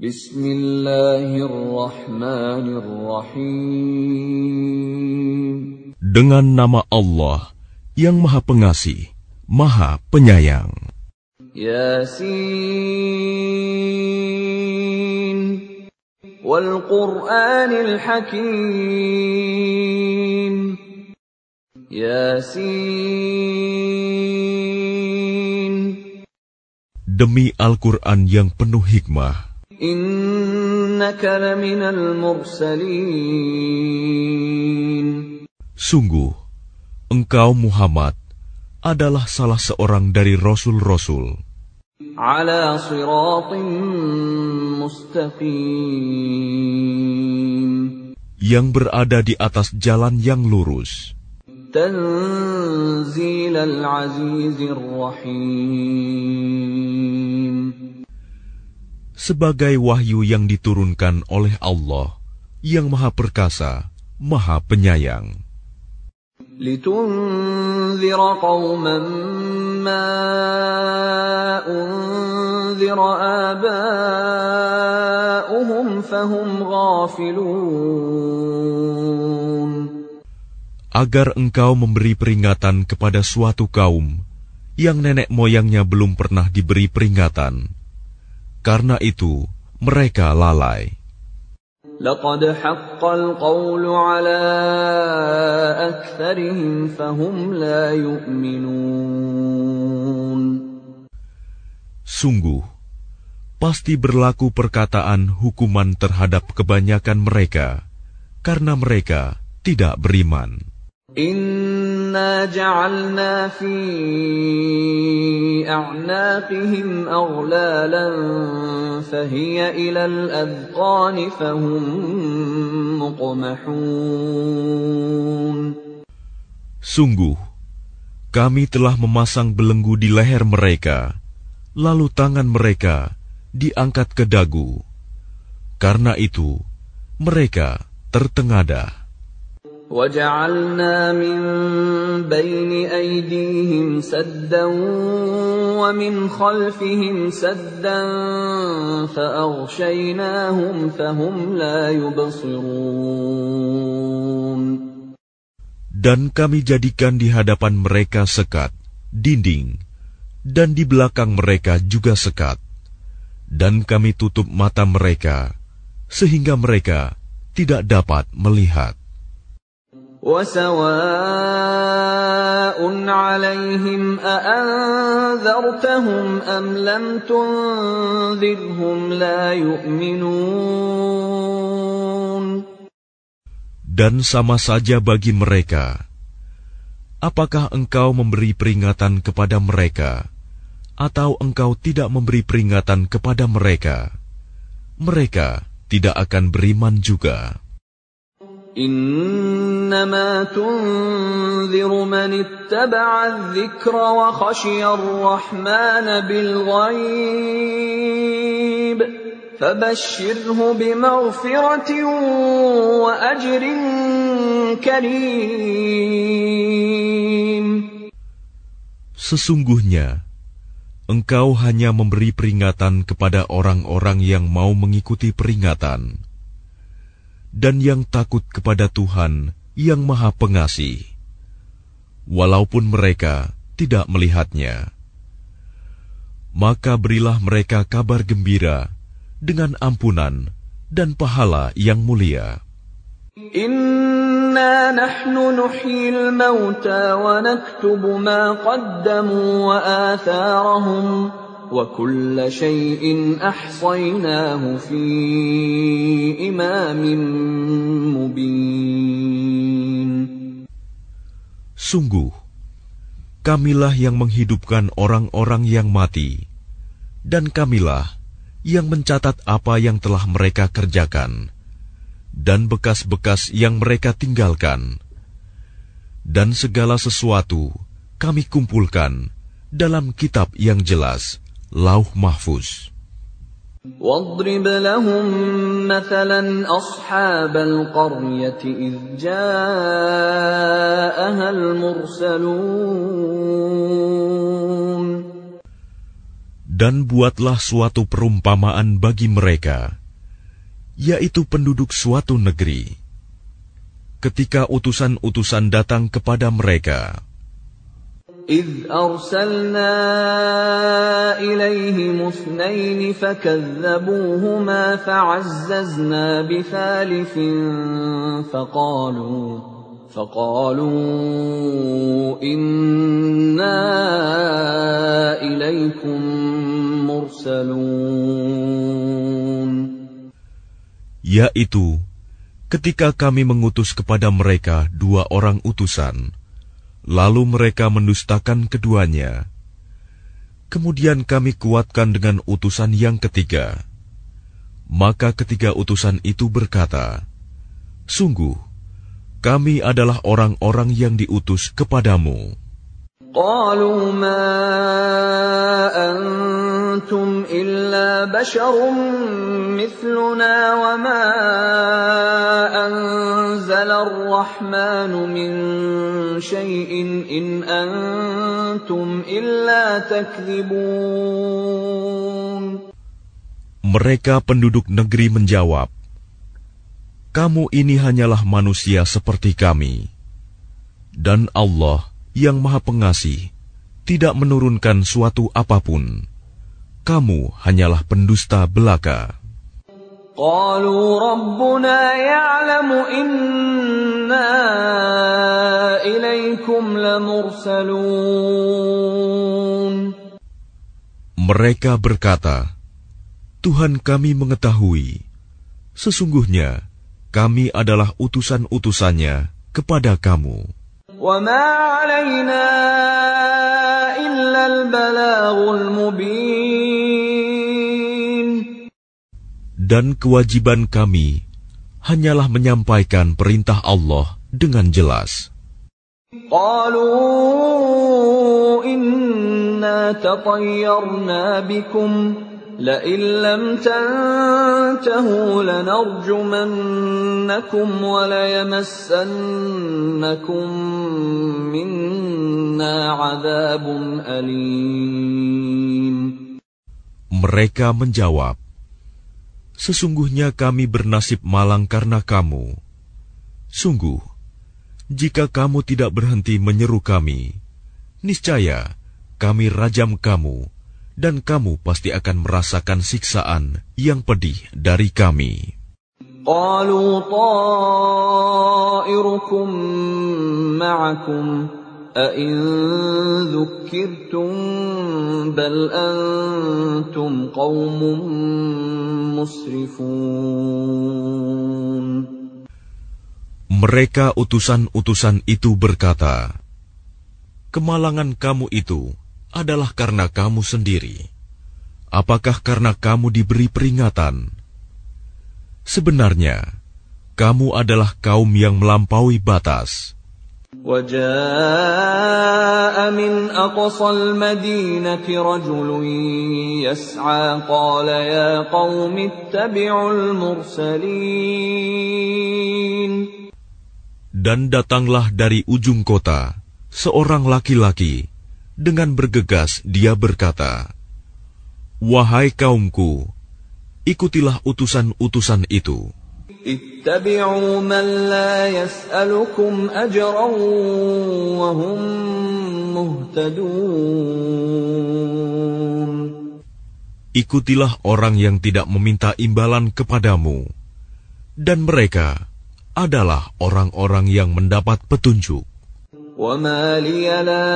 Bismillahirrahmanirrahim. Dengan nama Allah yang Maha Pengasih, Maha Penyayang. Yasin. Wal Qur'anil Hakim. Yasin. Demi Al-Qur'an yang penuh hikmah Sungguh, engkau Muhammad adalah salah seorang dari rasul-rasul. Yang berada di atas jalan yang lurus. Tanzilal azizir rahim sebagai wahyu yang diturunkan oleh Allah yang Maha Perkasa, Maha Penyayang. Agar engkau memberi peringatan kepada suatu kaum yang nenek moyangnya belum pernah diberi peringatan, karena itu, mereka lalai. Sungguh, pasti berlaku perkataan hukuman terhadap kebanyakan mereka, karena mereka tidak beriman. إنا جعلنا في أعناقهم أغلالا فهي إلى الأذقان فهم مقمحون Sungguh, kami telah memasang belenggu di leher mereka, lalu tangan mereka diangkat ke dagu. Karena itu, mereka tertengadah. وجعلنا من بين أيديهم سدا ومن خلفهم سدا فأغشيناهم فهم لا يبصرون Dan kami jadikan di hadapan mereka sekat, dinding, dan di belakang mereka juga sekat. Dan kami tutup mata mereka, sehingga mereka tidak dapat melihat. Dan sama saja bagi mereka, apakah engkau memberi peringatan kepada mereka, atau engkau tidak memberi peringatan kepada mereka? Mereka tidak akan beriman juga. إنما تنذر من اتبع الذكر وخشي الرحمن بالغيب فبشره بمغفرة وأجر كريم Sesungguhnya, engkau hanya memberi peringatan kepada orang-orang yang mau mengikuti peringatan dan yang takut kepada Tuhan yang Maha Pengasih, walaupun mereka tidak melihatnya. Maka berilah mereka kabar gembira dengan ampunan dan pahala yang mulia. Inna nahnu nuhyil mauta wa naktubu ma qaddamu wa atharahum وكل شيء أحصيناه في إمام مبين Sungguh, kamilah yang menghidupkan orang-orang yang mati, dan kamilah yang mencatat apa yang telah mereka kerjakan, dan bekas-bekas yang mereka tinggalkan, dan segala sesuatu kami kumpulkan dalam kitab yang jelas. Lauh Mahfuz. واضرب لهم مثلا أصحاب القرية إذ جاءها المرسلون Dan buatlah suatu perumpamaan bagi mereka, yaitu penduduk suatu negeri. Ketika utusan-utusan datang kepada mereka, إذ أرسلنا إليهم اثنين فكذبوهما فعززنا بثالث فقالوا فقالوا إنا إليكم مرسلون yaitu ketika kami mengutus kepada mereka dua orang utusan Lalu mereka mendustakan keduanya. Kemudian kami kuatkan dengan utusan yang ketiga. Maka ketiga utusan itu berkata, "Sungguh, kami adalah orang-orang yang diutus kepadamu." قالوا ما أنتم إلا بشر مثلنا وما أنزل الرحمن من شيء إن أنتم إلا تكذبون Mereka penduduk negeri menjawab, Kamu ini hanyalah manusia seperti kami. Dan Allah yang Maha Pengasih, tidak menurunkan suatu apapun. Kamu hanyalah pendusta belaka. قالوا ربنا يعلم إنا إليكم لمرسلون Mereka berkata, Tuhan kami mengetahui, sesungguhnya kami adalah utusan-utusannya kepada kamu. وما علينا إلا البلاغ المبين Dan kewajiban kami hanyalah menyampaikan perintah Allah dengan jelas. قالوا إنا تطيرنا بكم لئن لم تنتهوا لنرجمنكم وليمسنكم منا عذاب أليم Mereka menjawab, Sesungguhnya kami bernasib malang karena kamu. Sungguh, jika kamu tidak berhenti menyeru kami, niscaya kami rajam kamu dan kamu pasti akan merasakan siksaan yang pedih dari kami. Mereka utusan-utusan itu berkata, Kemalangan kamu itu adalah karena kamu sendiri. Apakah karena kamu diberi peringatan? Sebenarnya, kamu adalah kaum yang melampaui batas. Dan datanglah dari ujung kota seorang laki-laki dengan bergegas dia berkata, Wahai kaumku, ikutilah utusan-utusan itu. Ikutilah orang yang tidak meminta imbalan kepadamu, dan mereka adalah orang-orang yang mendapat petunjuk. وما لي لا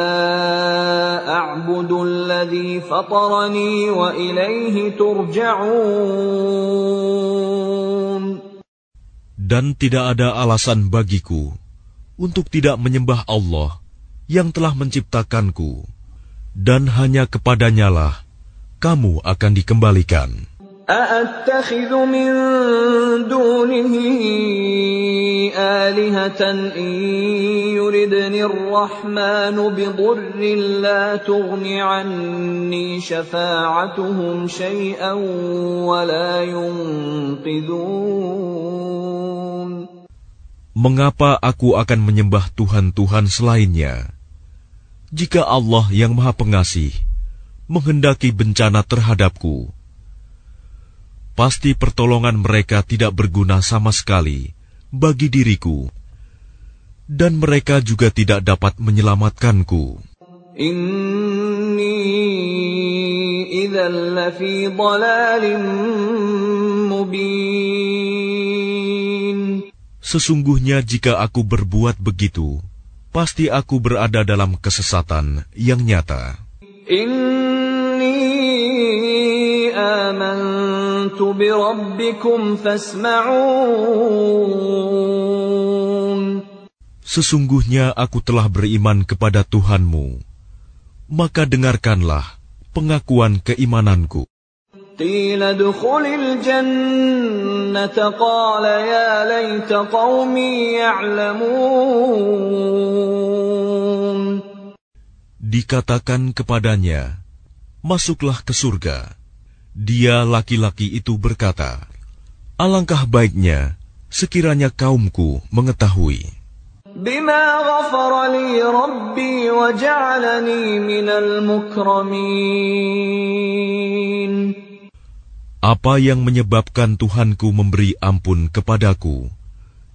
أعبد الذي فطرني وإليه Dan tidak ada alasan bagiku untuk tidak menyembah Allah yang telah menciptakanku, dan hanya kepadanyalah kamu akan dikembalikan. أأتخذ من دونه آلهة إن يردني الرحمن بضر لا تغن عني شفاعتهم شيئا ولا ينقذون Mengapa aku akan menyembah Tuhan-Tuhan selainnya? Jika Allah yang Maha Pengasih menghendaki bencana terhadapku, pasti pertolongan mereka tidak berguna sama sekali bagi diriku, dan mereka juga tidak dapat menyelamatkanku. Inni Sesungguhnya jika aku berbuat begitu, pasti aku berada dalam kesesatan yang nyata. Inni aman Sesungguhnya aku telah beriman kepada Tuhanmu, maka dengarkanlah pengakuan keimananku. Ya Dikatakan kepadanya, masuklah ke surga. Dia laki-laki itu berkata, Alangkah baiknya sekiranya kaumku mengetahui. Apa yang menyebabkan Tuhanku memberi ampun kepadaku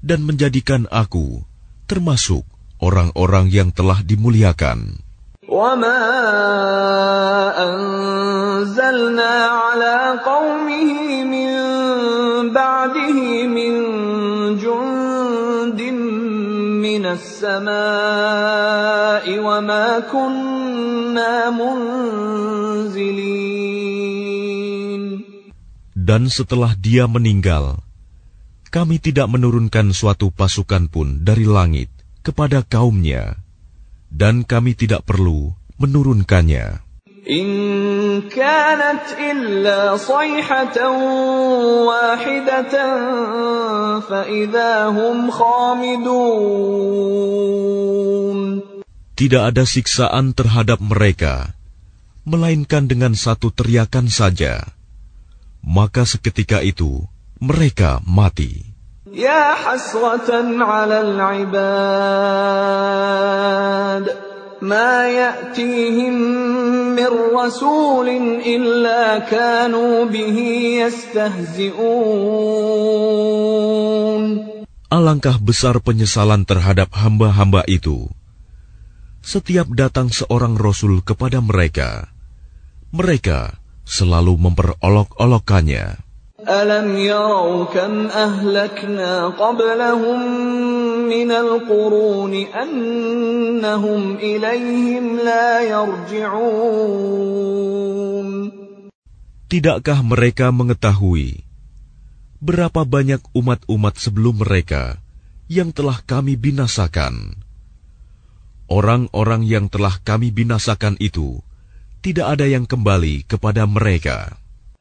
dan menjadikan aku termasuk orang-orang yang telah dimuliakan. Dan setelah dia meninggal, kami tidak menurunkan suatu pasukan pun dari langit kepada kaumnya dan kami tidak perlu menurunkannya. Tidak ada siksaan terhadap mereka, melainkan dengan satu teriakan saja. Maka seketika itu, mereka mati. Ya hasratan ala al-ibad ma ya'tihim min rasulin illa kanu bihi yastahzi'un Alangkah besar penyesalan terhadap hamba-hamba itu. Setiap datang seorang rasul kepada mereka, mereka selalu memperolok-olokkannya. ألم يروا كم أهلكنا قبلهم من القرون أنهم إليهم لا يرجعون Tidakkah mereka mengetahui berapa banyak umat-umat sebelum mereka yang telah kami binasakan? Orang-orang yang telah kami binasakan itu tidak ada yang kembali kepada mereka.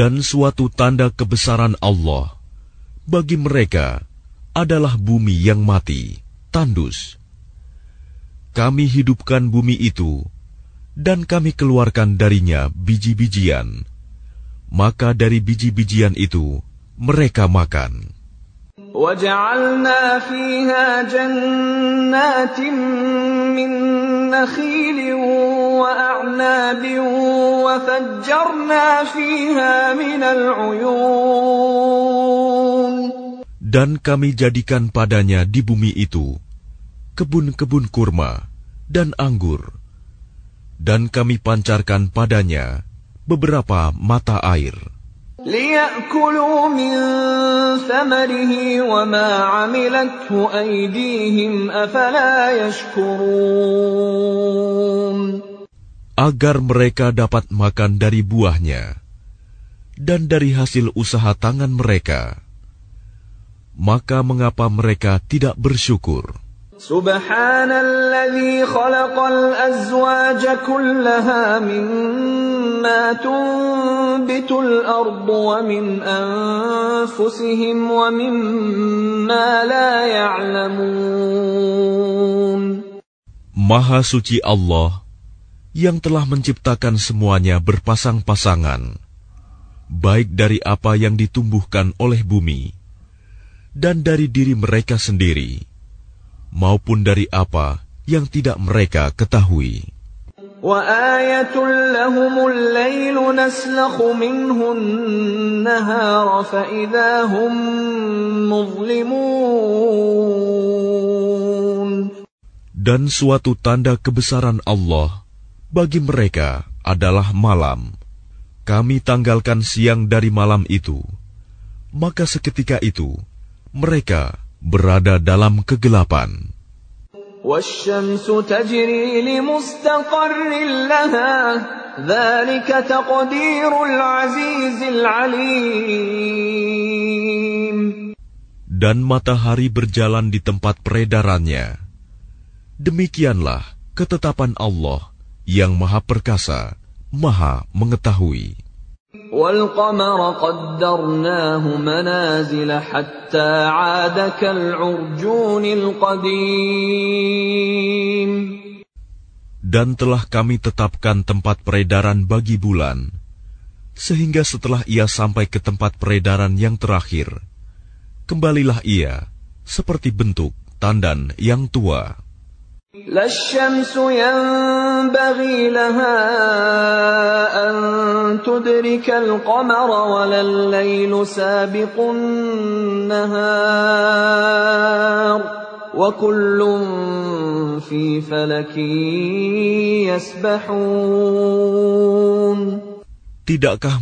dan suatu tanda kebesaran Allah bagi mereka adalah bumi yang mati, tandus. Kami hidupkan bumi itu, dan kami keluarkan darinya biji-bijian. Maka dari biji-bijian itu mereka makan. وَجَعَلْنَا فِيهَا جَنَّاتٍ مِّن نَخِيلٍ وَأَعْنَابٍ وَفَجَّرْنَا فِيهَا مِنَ الْعُيُونِ Dan kami jadikan padanya di bumi itu kebun-kebun kurma dan anggur. Dan kami pancarkan padanya beberapa mata air. لِيَأْكُلُوا مِنْ ثَمَرِهِ وَمَا أَيْدِيهِمْ agar mereka dapat makan dari buahnya dan dari hasil usaha tangan mereka maka mengapa mereka tidak bersyukur Subhanalladzi khalaqal azwaja kullaha mimma tunbitul ardu wa min anfusihim wa mimma la ya'lamun Maha suci Allah yang telah menciptakan semuanya berpasang-pasangan baik dari apa yang ditumbuhkan oleh bumi dan dari diri mereka sendiri maupun dari apa yang tidak mereka ketahui. Dan suatu tanda kebesaran Allah bagi mereka adalah malam. Kami tanggalkan siang dari malam itu. Maka seketika itu, mereka berada dalam kegelapan. Dan matahari berjalan di tempat peredarannya. Demikianlah ketetapan Allah yang Maha Perkasa, Maha Mengetahui. والقمر قدرناه منازل حتى عاد كالعرجون القديم Dan telah kami tetapkan tempat peredaran bagi bulan, sehingga setelah ia sampai ke tempat peredaran yang terakhir, kembalilah ia seperti bentuk tandan yang tua. Tidakkah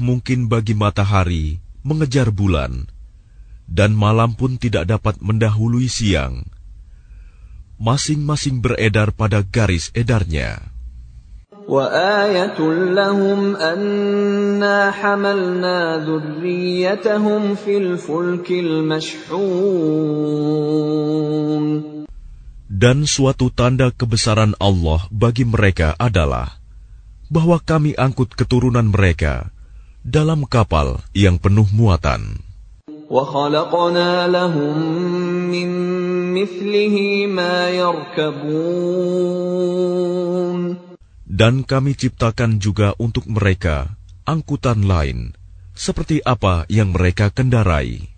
mungkin bagi matahari mengejar bulan, dan malam pun tidak dapat mendahului siang? masing-masing beredar pada garis edarnya. Dan suatu tanda kebesaran Allah bagi mereka adalah bahwa kami angkut keturunan mereka dalam kapal yang penuh muatan. Dan kami ciptakan juga untuk mereka angkutan lain seperti apa yang mereka kendarai.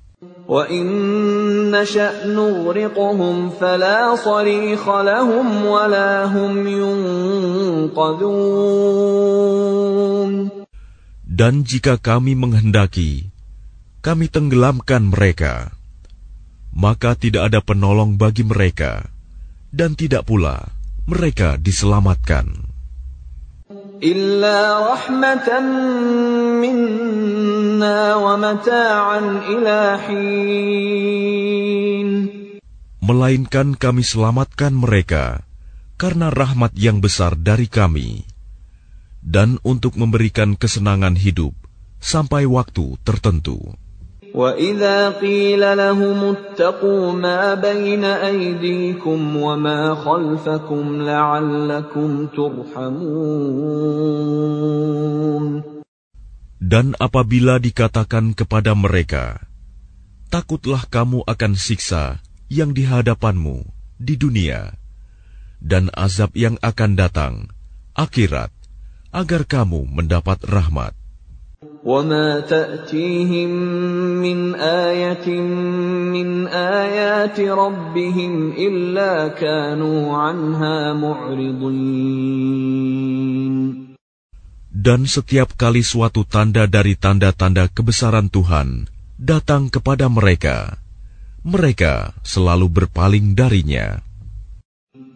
Dan jika kami menghendaki, kami tenggelamkan mereka, maka tidak ada penolong bagi mereka, dan tidak pula mereka diselamatkan. Illa rahmatan minna wa mata'an ilahin. Melainkan kami selamatkan mereka karena rahmat yang besar dari kami dan untuk memberikan kesenangan hidup sampai waktu tertentu. وَإِذَا قِيلَ لَهُمُ اتَّقُوا مَا بَيْنَ أَيْدِيكُمْ وَمَا خَلْفَكُمْ لَعَلَّكُمْ تُرْحَمُونَ Dan apabila dikatakan kepada mereka, Takutlah kamu akan siksa yang di hadapanmu di dunia, dan azab yang akan datang, akhirat, agar kamu mendapat rahmat. وما تأتيهم من آية من آيات ربهم إلا كانوا عنها معرضين Dan setiap kali suatu tanda dari tanda-tanda kebesaran Tuhan datang kepada mereka, mereka selalu berpaling darinya.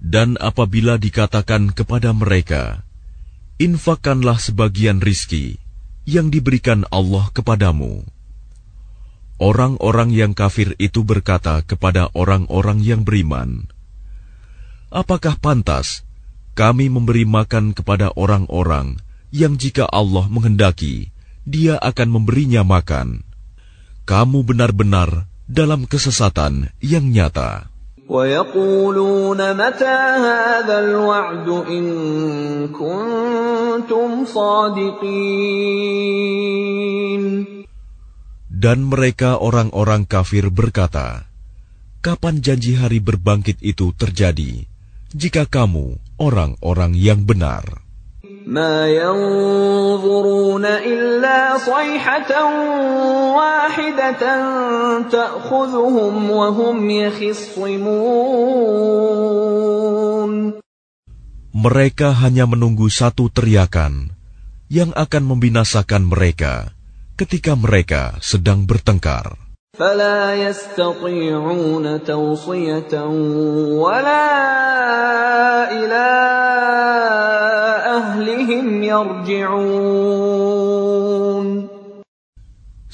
Dan apabila dikatakan kepada mereka, infakkanlah sebagian rizki yang diberikan Allah kepadamu. Orang-orang yang kafir itu berkata kepada orang-orang yang beriman, Apakah pantas kami memberi makan kepada orang-orang yang jika Allah menghendaki, dia akan memberinya makan. Kamu benar-benar dalam kesesatan yang nyata. ويقولون متى هذا الوعد إن كنتم صادقين Dan mereka orang-orang kafir berkata, Kapan janji hari berbangkit itu terjadi, jika kamu orang-orang yang benar? ما ينظرون إلا صيحة واحدة تأخذهم وهم يخصمون Mereka hanya menunggu satu teriakan yang akan membinasakan mereka ketika mereka sedang bertengkar. فلا يستطيعون توصية ولا إلى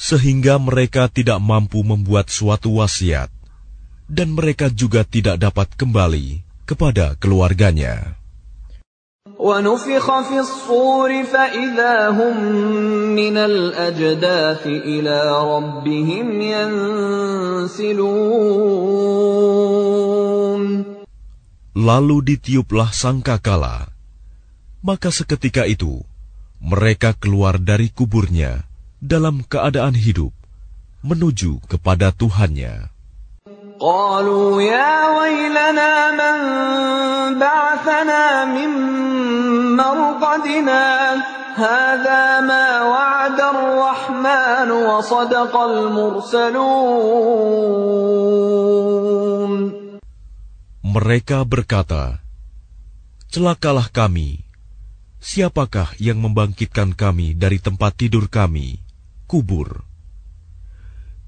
sehingga mereka tidak mampu membuat suatu wasiat, dan mereka juga tidak dapat kembali kepada keluarganya. Lalu ditiuplah sangkakala, maka seketika itu mereka keluar dari kuburnya dalam keadaan hidup menuju kepada Tuhannya. قالوا يا ويلنا من بعثنا من مرقدنا هذا ما وعد الرحمن وصدق المرسلون Mereka berkata, Celakalah kami, Siapakah yang membangkitkan kami dari tempat tidur kami, kubur?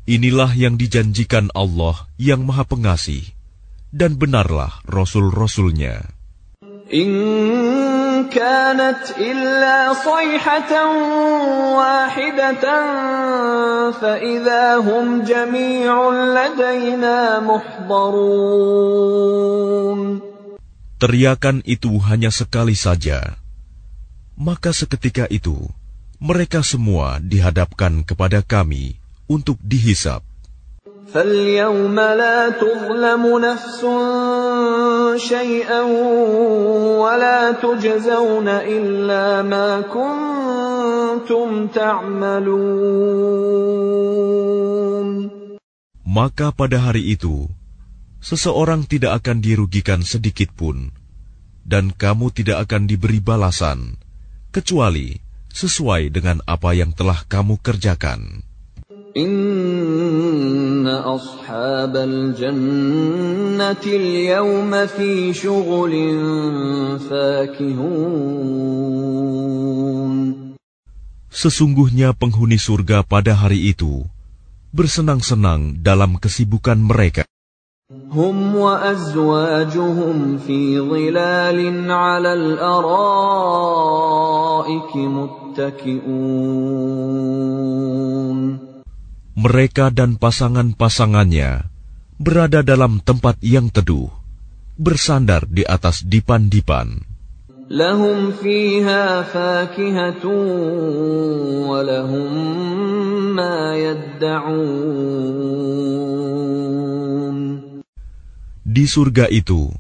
Inilah yang dijanjikan Allah yang Maha Pengasih, dan benarlah rasul-rasulnya. Teriakan itu hanya sekali saja, maka seketika itu, mereka semua dihadapkan kepada kami untuk dihisap. Maka pada hari itu, seseorang tidak akan dirugikan sedikit pun, dan kamu tidak akan diberi balasan, kecuali sesuai dengan apa yang telah kamu kerjakan. Sesungguhnya penghuni surga pada hari itu bersenang-senang dalam kesibukan mereka. هم وأزواجهم في ظلال على الأرائك متكئون Mereka dan pasangan-pasangannya berada dalam tempat yang teduh, bersandar di atas dipan-dipan. لهم فيها فاكهة ولهم ما يدعون di surga itu,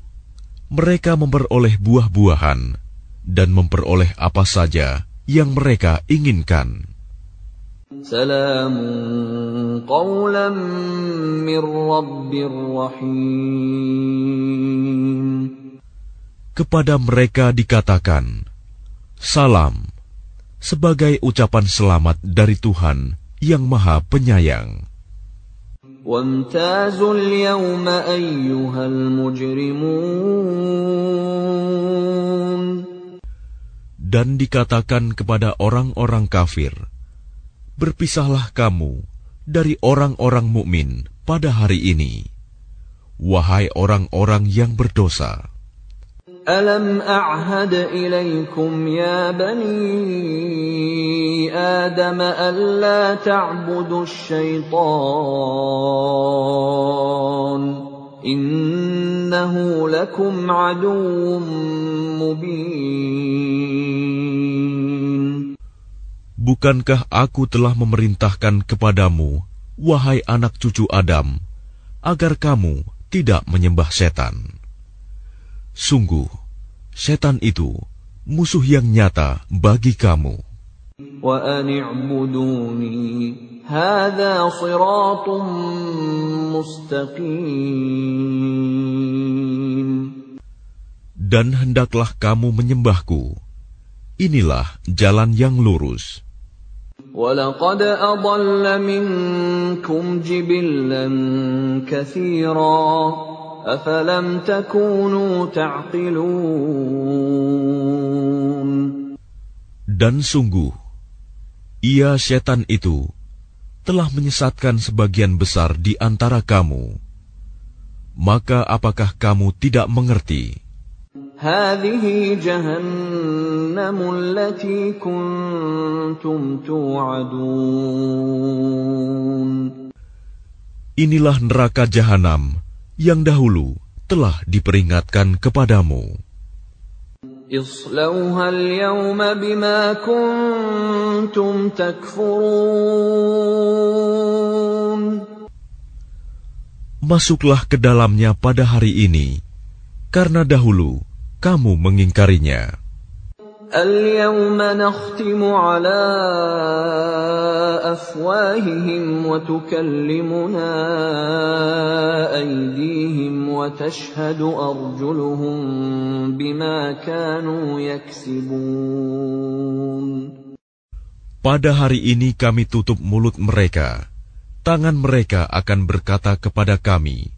mereka memperoleh buah-buahan dan memperoleh apa saja yang mereka inginkan. Kepada mereka dikatakan, Salam, sebagai ucapan selamat dari Tuhan yang Maha Penyayang. وامتازوا اليوم أيها المجرمون Dan dikatakan kepada orang-orang kafir, Berpisahlah kamu dari orang-orang mukmin pada hari ini, wahai orang-orang yang berdosa. ألم أعهد إليكم يا بني آدم ألا تعبدوا الشيطان إنه لكم عدو مبين Bukankah aku telah memerintahkan kepadamu, wahai anak cucu Adam, agar kamu tidak menyembah setan? Sungguh, setan itu musuh yang nyata bagi kamu. Dan hendaklah kamu menyembahku. Inilah jalan yang lurus. ولقد أَفَلَمْ تَكُونُوا تَعْقِلُونَ Dan sungguh, ia setan itu telah menyesatkan sebagian besar di antara kamu. Maka apakah kamu tidak mengerti? Inilah neraka jahanam yang dahulu telah diperingatkan kepadamu. Masuklah ke dalamnya pada hari ini, karena dahulu kamu mengingkarinya. اليوم نختم على أفواههم وتكلمنا أيديهم وتشهد أرجلهم بما كانوا يكسبون Pada hari ini kami tutup mulut mereka, tangan mereka akan berkata kepada kami,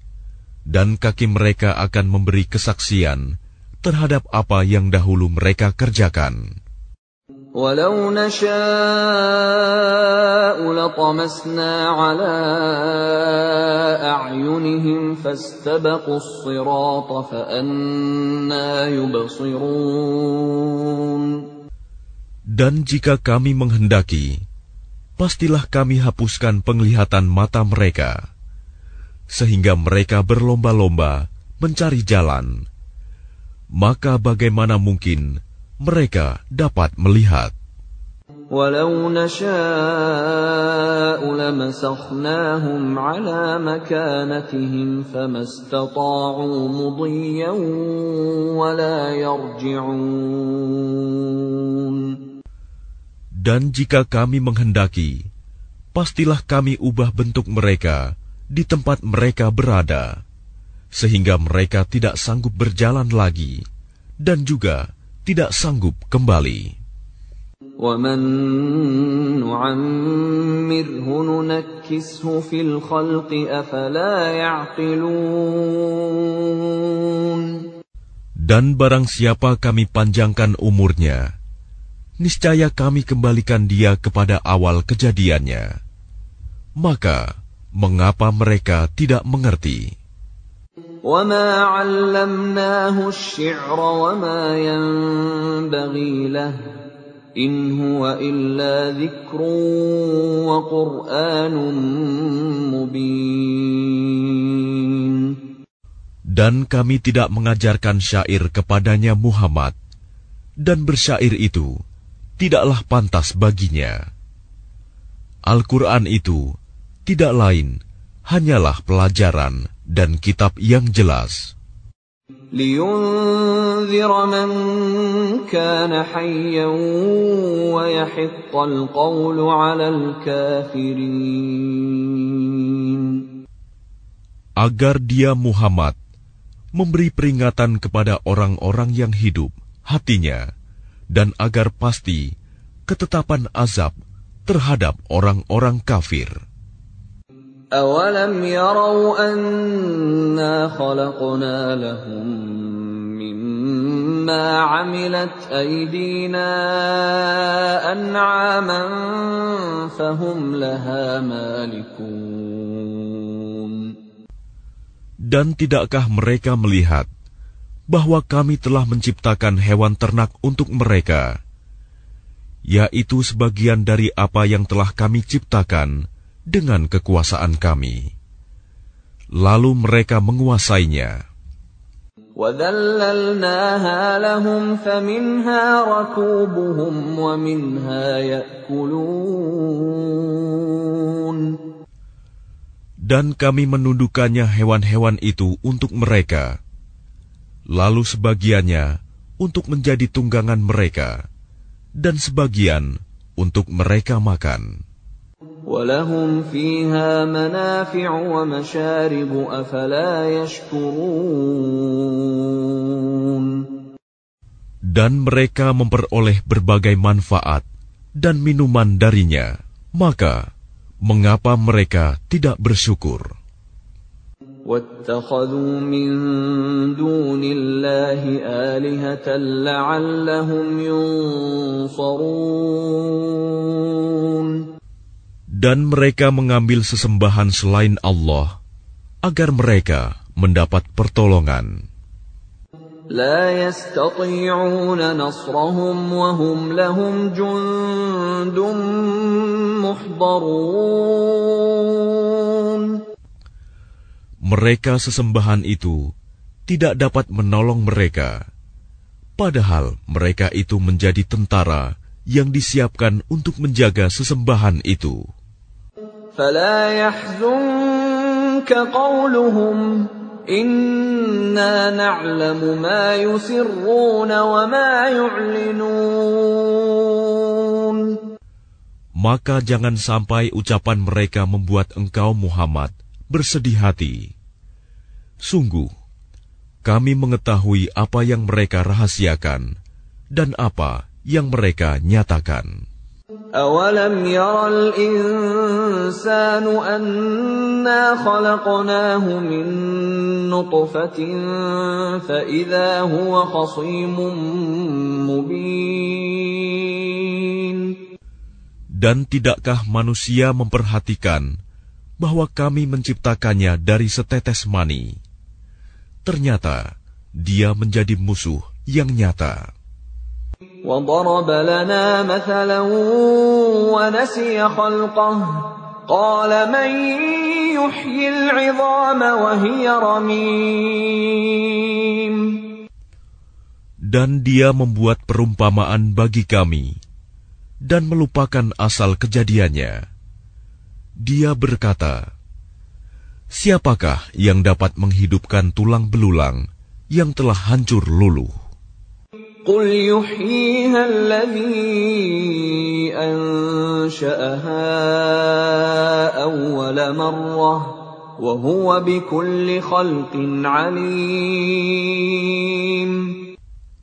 dan kaki mereka akan memberi kesaksian terhadap apa yang dahulu mereka kerjakan. Dan jika kami menghendaki, pastilah kami hapuskan penglihatan mata mereka, sehingga mereka berlomba-lomba mencari jalan, maka bagaimana mungkin mereka dapat melihat? ولو نشاء لمسخناهم على مكانتهم فما استطاعوا مضيا ولا يرجعون Dan jika kami menghendaki, pastilah kami ubah bentuk mereka di tempat mereka berada sehingga mereka tidak sanggup berjalan lagi dan juga tidak sanggup kembali. Dan barang siapa kami panjangkan umurnya, niscaya kami kembalikan dia kepada awal kejadiannya. Maka, mengapa mereka tidak mengerti? وما علمناه الشعر وما ينبغي له إن هو إلا ذكر وقرآن مبين Dan kami tidak mengajarkan syair kepadanya Muhammad, dan bersyair itu tidaklah pantas baginya. Al-Quran itu tidak lain hanyalah pelajaran dan kitab yang jelas. agar dia Muhammad memberi peringatan kepada orang-orang yang hidup hatinya dan agar pasti ketetapan azab terhadap orang-orang kafir. أولم يروا أنا خلقنا لهم مما عملت أيدينا أنعاما فهم لها مالكون Dan tidakkah mereka melihat bahwa kami telah menciptakan hewan ternak untuk mereka, yaitu sebagian dari apa yang telah kami ciptakan, dengan kekuasaan kami. Lalu mereka menguasainya. Dan kami menundukkannya hewan-hewan itu untuk mereka, lalu sebagiannya untuk menjadi tunggangan mereka, dan sebagian untuk mereka makan. ولهم فيها منافع ومشارب أفلا يشكرون Dan mereka memperoleh berbagai manfaat dan minuman darinya, maka mengapa mereka tidak bersyukur? dan mereka mengambil sesembahan selain Allah agar mereka mendapat pertolongan. لا يستطيعون نصرهم وهم لهم جند محضرون Mereka sesembahan itu tidak dapat menolong mereka padahal mereka itu menjadi tentara yang disiapkan untuk menjaga sesembahan itu. فلا يحزنك قولهم إنا نعلم ما يسرون وما يعلنون Maka jangan sampai ucapan mereka membuat engkau Muhammad bersedih hati. Sungguh, kami mengetahui apa yang mereka rahasiakan dan apa yang mereka nyatakan. أَوَلَمْ يَرَ الْإِنسَانُ أَنَّا خَلَقْنَاهُ مِنْ نُطْفَةٍ فَإِذَا هُوَ خَصِيمٌ مُبِينٌ. Dan tidakkah manusia memperhatikan bahwa kami menciptakannya dari setetes mani? Ternyata dia menjadi musuh yang nyata. وضرب لنا مثلا ونسي خلقه قال من يحيي العظام وهي رميم Dan dia membuat perumpamaan bagi kami dan melupakan asal kejadiannya. Dia berkata, Siapakah yang dapat menghidupkan tulang belulang yang telah hancur luluh? قل يحييها الذي أنشأها أول مرة وهو بكل خلق عليم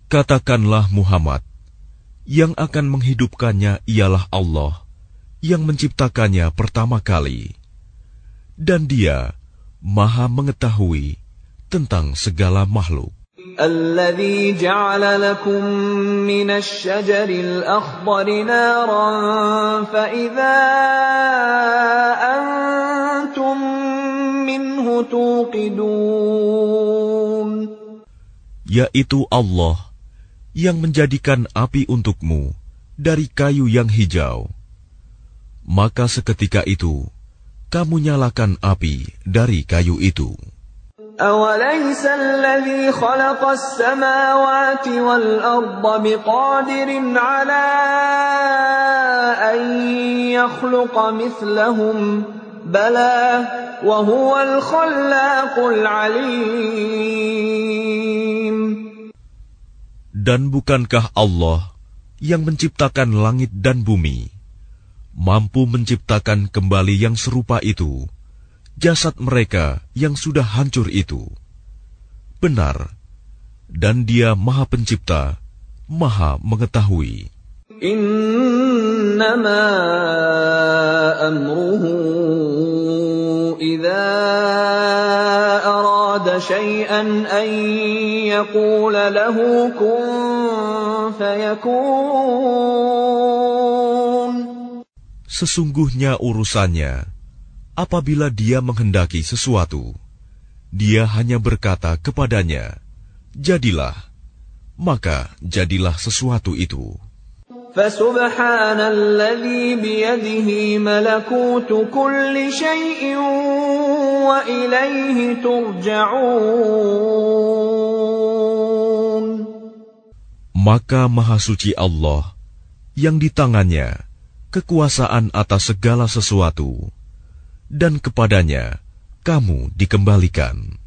Katakanlah Muhammad, yang akan menghidupkannya ialah Allah, yang menciptakannya pertama kali. Dan dia maha mengetahui tentang segala makhluk. الذي جعل لكم من الشجر الأخضر نارا فإذا أنتم منه توقدون yaitu Allah yang menjadikan api untukmu dari kayu yang hijau. Maka seketika itu, kamu nyalakan api dari kayu itu. أوليس الذي خلق السماوات والأرض بقادر على أن يخلق مثلهم بلى وهو الخلاق العليم Dan bukankah Allah yang menciptakan langit dan bumi, mampu menciptakan kembali yang serupa itu jasad mereka yang sudah hancur itu. Benar, dan dia maha pencipta, maha mengetahui. Innama amruhu Sesungguhnya urusannya, apabila dia menghendaki sesuatu, dia hanya berkata kepadanya, "Jadilah," maka jadilah sesuatu itu. Maka Maha Suci Allah, yang di tangannya kekuasaan atas segala sesuatu, dan kepadanya kamu dikembalikan.